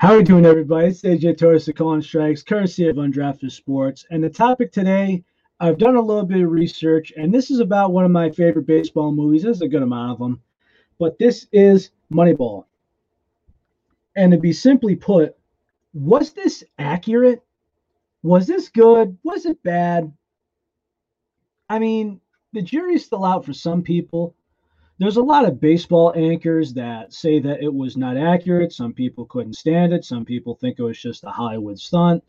How are you doing, everybody? It's AJ Torres of Calling Strikes, courtesy of Undrafted Sports. And the topic today, I've done a little bit of research, and this is about one of my favorite baseball movies. There's a good amount of them, but this is Moneyball. And to be simply put, was this accurate? Was this good? Was it bad? I mean, the jury's still out for some people there's a lot of baseball anchors that say that it was not accurate. Some people couldn't stand it. Some people think it was just a Hollywood stunt.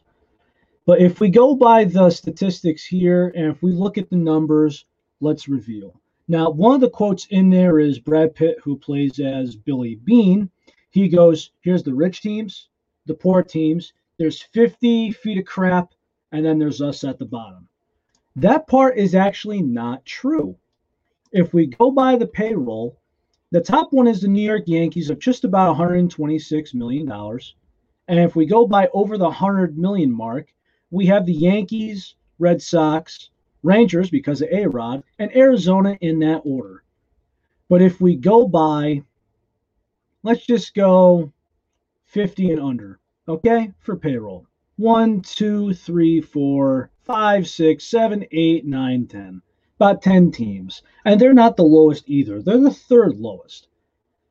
But if we go by the statistics here and if we look at the numbers, let's reveal. Now, one of the quotes in there is Brad Pitt, who plays as Billy Beane. He goes, Here's the rich teams, the poor teams. There's 50 feet of crap, and then there's us at the bottom. That part is actually not true if we go by the payroll, the top one is the New York Yankees of just about 126 million dollars. And if we go by over the 100 million mark, we have the Yankees, Red Sox, Rangers because of A-Rod, and Arizona in that order. But if we go by, let's just go 50 and under, okay, for payroll. One, two, three, four, five, six, seven, eight, nine, ten about 10 teams. And they're not the lowest either. They're the third lowest.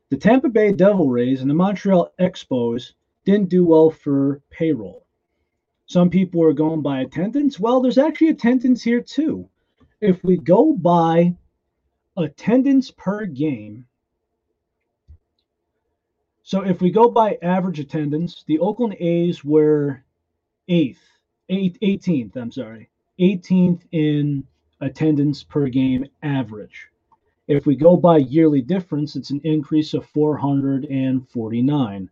The Tampa Bay Devil Rays and the Montreal Expos didn't do well for payroll. Some people are going by attendance. Well, there's actually attendance here too. If we go by attendance per game, so if we go by average attendance, the Oakland A's were eighth, eight, 18th, I'm sorry, 18th in attendance per game average. If we go by yearly difference, it's an increase of 449.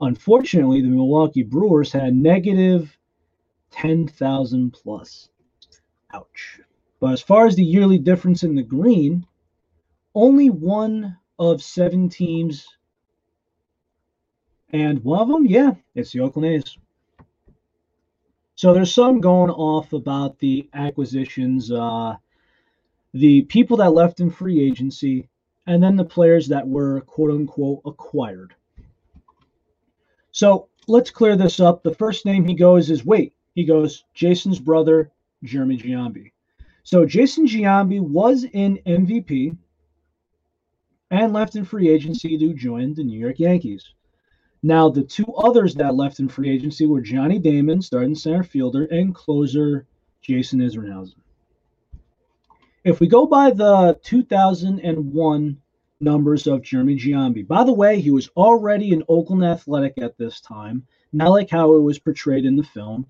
Unfortunately, the Milwaukee Brewers had negative 10,000 plus. Ouch. But as far as the yearly difference in the green, only one of seven teams, and one of them, yeah, it's the Oakland A's. So there's some going off about the acquisitions, uh, the people that left in free agency, and then the players that were quote unquote acquired. So let's clear this up. The first name he goes is wait, he goes Jason's brother, Jeremy Giambi. So Jason Giambi was in MVP and left in free agency to join the New York Yankees. Now, the two others that left in free agency were Johnny Damon, starting center fielder, and closer Jason Isringhausen. If we go by the 2001 numbers of Jeremy Giambi, by the way, he was already an Oakland Athletic at this time, not like how it was portrayed in the film.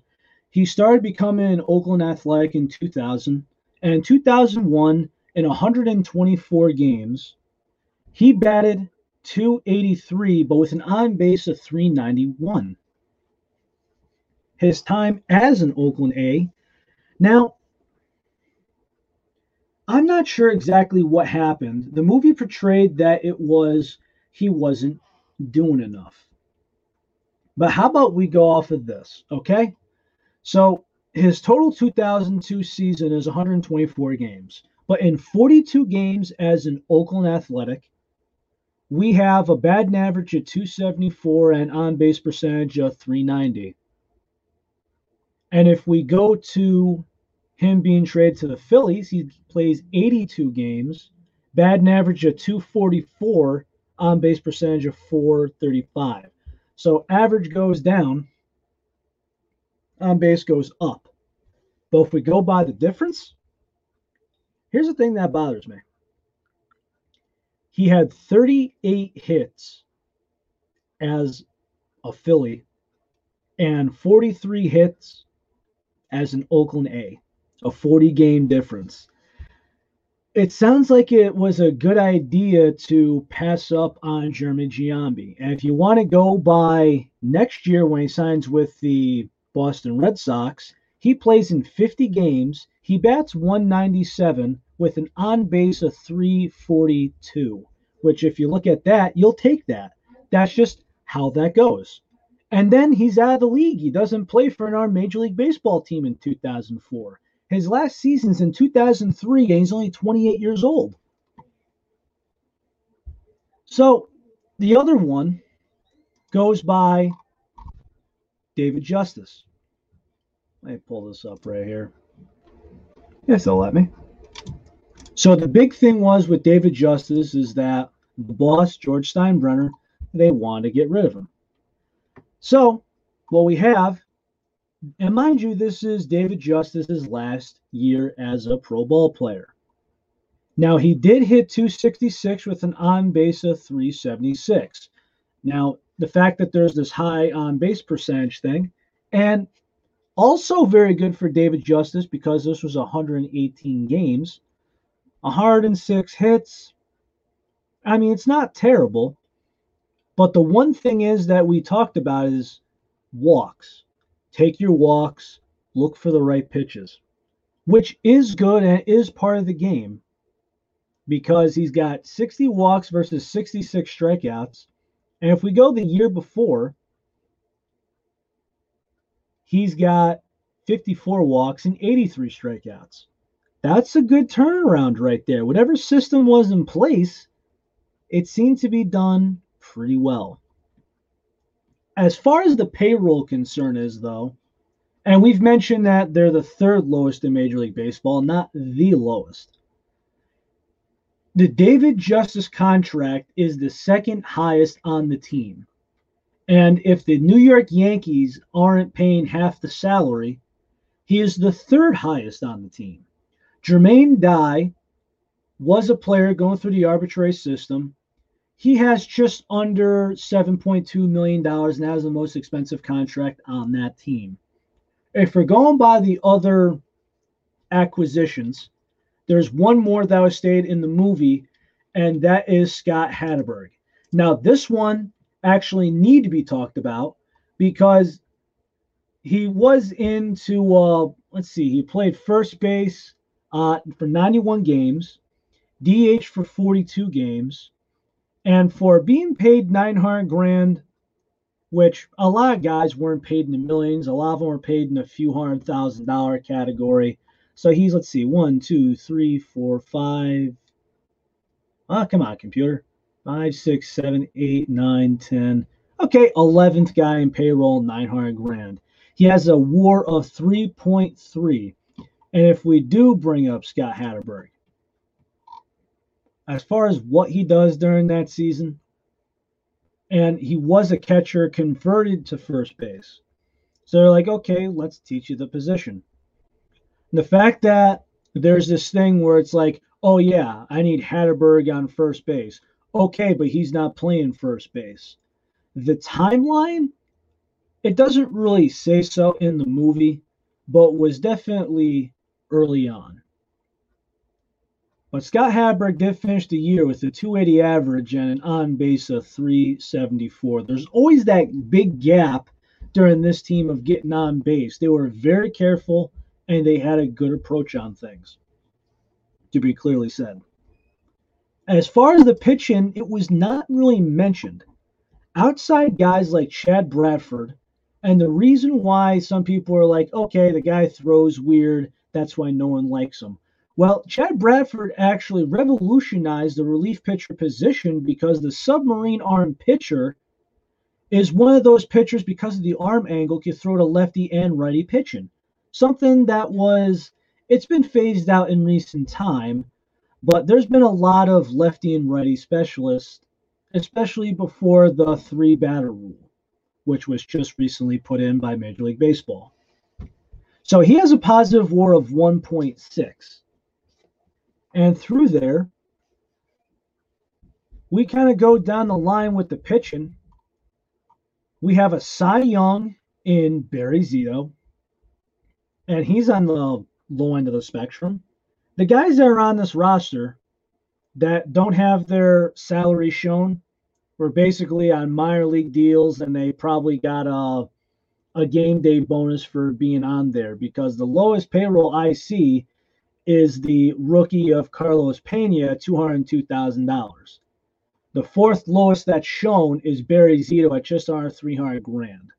He started becoming an Oakland Athletic in 2000, and in 2001, in 124 games, he batted 283, but with an on base of 391. His time as an Oakland A. Now, I'm not sure exactly what happened. The movie portrayed that it was he wasn't doing enough. But how about we go off of this, okay? So his total 2002 season is 124 games. But in 42 games as an Oakland Athletic, we have a batting average of 274 and on base percentage of 390. And if we go to him being traded to the Phillies, he plays 82 games, batting average of 244, on base percentage of 435. So average goes down, on base goes up. But if we go by the difference, here's the thing that bothers me. He had 38 hits as a Philly and 43 hits as an Oakland A, a 40 game difference. It sounds like it was a good idea to pass up on Jeremy Giambi. And if you want to go by next year when he signs with the Boston Red Sox, he plays in 50 games. He bats 197 with an on base of 342, which, if you look at that, you'll take that. That's just how that goes. And then he's out of the league. He doesn't play for an our Major League Baseball team in 2004. His last season's in 2003, and he's only 28 years old. So the other one goes by David Justice. Let me pull this up right here. Yes, they'll let me. So the big thing was with David Justice is that the boss, George Steinbrenner, they want to get rid of him. So what we have, and mind you, this is David Justice's last year as a pro ball player. Now he did hit 266 with an on base of 376. Now the fact that there's this high on base percentage thing, and also very good for David Justice because this was 118 games, 106 hits. I mean, it's not terrible. But the one thing is that we talked about is walks. Take your walks, look for the right pitches, which is good and is part of the game because he's got 60 walks versus 66 strikeouts. And if we go the year before, he's got 54 walks and 83 strikeouts. That's a good turnaround right there. Whatever system was in place, it seemed to be done pretty well. As far as the payroll concern is, though, and we've mentioned that they're the third lowest in Major League Baseball, not the lowest. The David Justice contract is the second highest on the team. And if the New York Yankees aren't paying half the salary, he is the third highest on the team. Jermaine Dye was a player going through the arbitrary system. He has just under $7.2 million and has the most expensive contract on that team. If we're going by the other acquisitions, there's one more that was stayed in the movie, and that is Scott Hatteberg. Now, this one actually need to be talked about because he was into uh, let's see, he played first base uh, for 91 games, DH for 42 games, and for being paid 900 grand, which a lot of guys weren't paid in the millions, a lot of them were paid in a few hundred thousand dollar category. So he's let's see, one, two, three, four, five. Oh, come on, computer five, six, seven, eight, nine, ten. Okay, 11th guy in payroll, 900 grand. He has a war of 3.3. And if we do bring up Scott Hatterberg, as far as what he does during that season, and he was a catcher converted to first base. So they're like, okay, let's teach you the position. And the fact that there's this thing where it's like, oh yeah, I need Hatterberg on first base okay, but he's not playing first base. The timeline, it doesn't really say so in the movie, but was definitely early on. But Scott Hatteberg did finish the year with a 280 average and an on base of 374. There's always that big gap during this team of getting on base. They were very careful and they had a good approach on things, to be clearly said. As far as the pitching, it was not really mentioned. Outside guys like Chad Bradford, and the reason why some people are like, okay, the guy throws weird, that's why no one likes him. Well, Chad Bradford actually revolutionized the relief pitcher position because the submarine arm pitcher is one of those pitchers because of the arm angle can throw to lefty and righty pitching. Something that was it's been phased out in recent time, but there's been a lot of lefty and righty specialists, especially before the three batter rule, which was just recently put in by Major League Baseball. So he has a positive war of 1.6. And through there, we kind of go down the line with the pitching. We have a Cy Young in Barry Zito, and he's on the low end of the spectrum the guys that are on this roster that don't have their salary shown were basically on minor league deals and they probably got a a game day bonus for being on there because the lowest payroll I see is the rookie of Carlos Pena, $202,000. The fourth lowest that's shown is Barry Zito at just under 300 grand.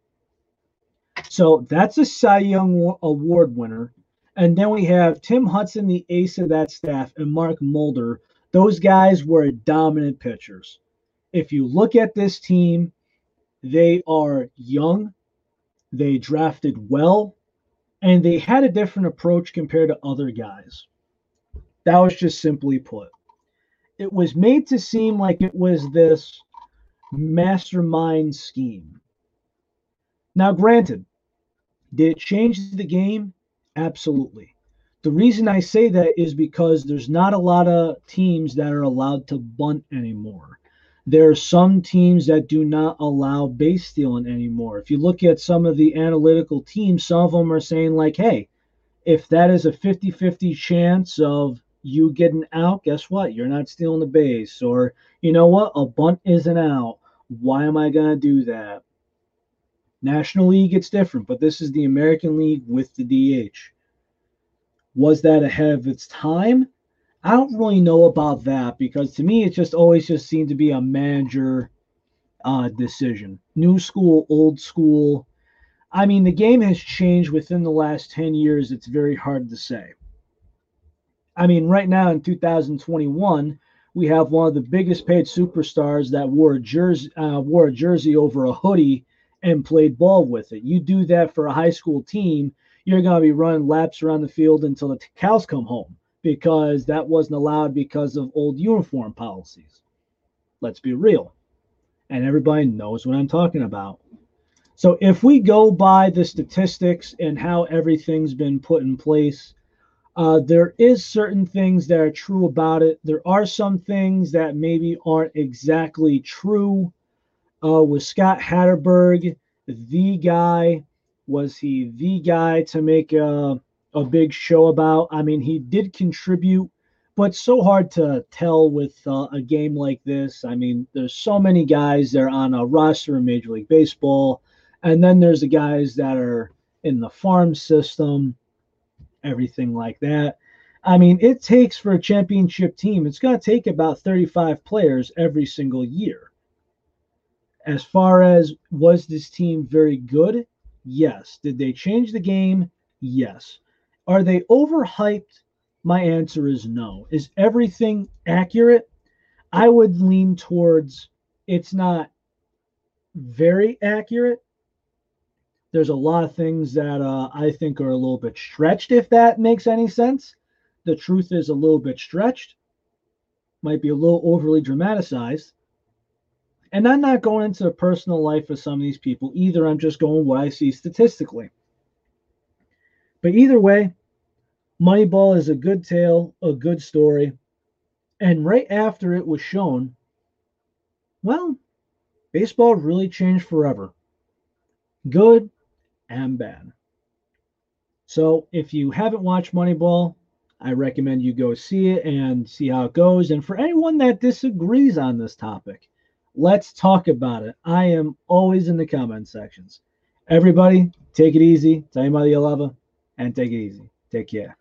So that's a Cy Young Award winner. And then we have Tim Hudson, the ace of that staff, and Mark Mulder. Those guys were dominant pitchers. If you look at this team, they are young, they drafted well, and they had a different approach compared to other guys. That was just simply put. It was made to seem like it was this mastermind scheme. Now, granted, did it change the game? Absolutely. The reason I say that is because there's not a lot of teams that are allowed to bunt anymore. There are some teams that do not allow base stealing anymore. If you look at some of the analytical teams, some of them are saying, like, hey, if that is a 50 50 chance of you getting out, guess what? You're not stealing the base. Or, you know what? A bunt isn't out. Why am I going to do that? National League, it's different, but this is the American League with the DH. Was that ahead of its time? I don't really know about that because to me, it just always just seemed to be a manager uh, decision. New school, old school. I mean, the game has changed within the last 10 years. It's very hard to say. I mean, right now in 2021, we have one of the biggest paid superstars that wore a jersey, uh, wore a jersey over a hoodie and played ball with it. You do that for a high school team, you're going to be running laps around the field until the cows come home because that wasn't allowed because of old uniform policies. Let's be real. And everybody knows what I'm talking about. So if we go by the statistics and how everything's been put in place, uh, there is certain things that are true about it. There are some things that maybe aren't exactly true. Uh, with Scott Hatterberg, the guy, was he the guy to make a a big show about. I mean, he did contribute, but so hard to tell with uh, a game like this. I mean, there's so many guys that are on a roster in Major League Baseball, and then there's the guys that are in the farm system, everything like that. I mean, it takes for a championship team, it's going to take about 35 players every single year. As far as was this team very good? Yes. Did they change the game? Yes. Are they overhyped? My answer is no. Is everything accurate? I would lean towards it's not very accurate. There's a lot of things that uh, I think are a little bit stretched, if that makes any sense. The truth is a little bit stretched, might be a little overly dramatized. And I'm not going into the personal life of some of these people either. I'm just going what I see statistically. But either way, Moneyball is a good tale, a good story. And right after it was shown, well, baseball really changed forever. Good and bad. So if you haven't watched Moneyball, I recommend you go see it and see how it goes. And for anyone that disagrees on this topic, let's talk about it. I am always in the comment sections. Everybody, take it easy. Tell you Mother you love her, and take it easy. Take care.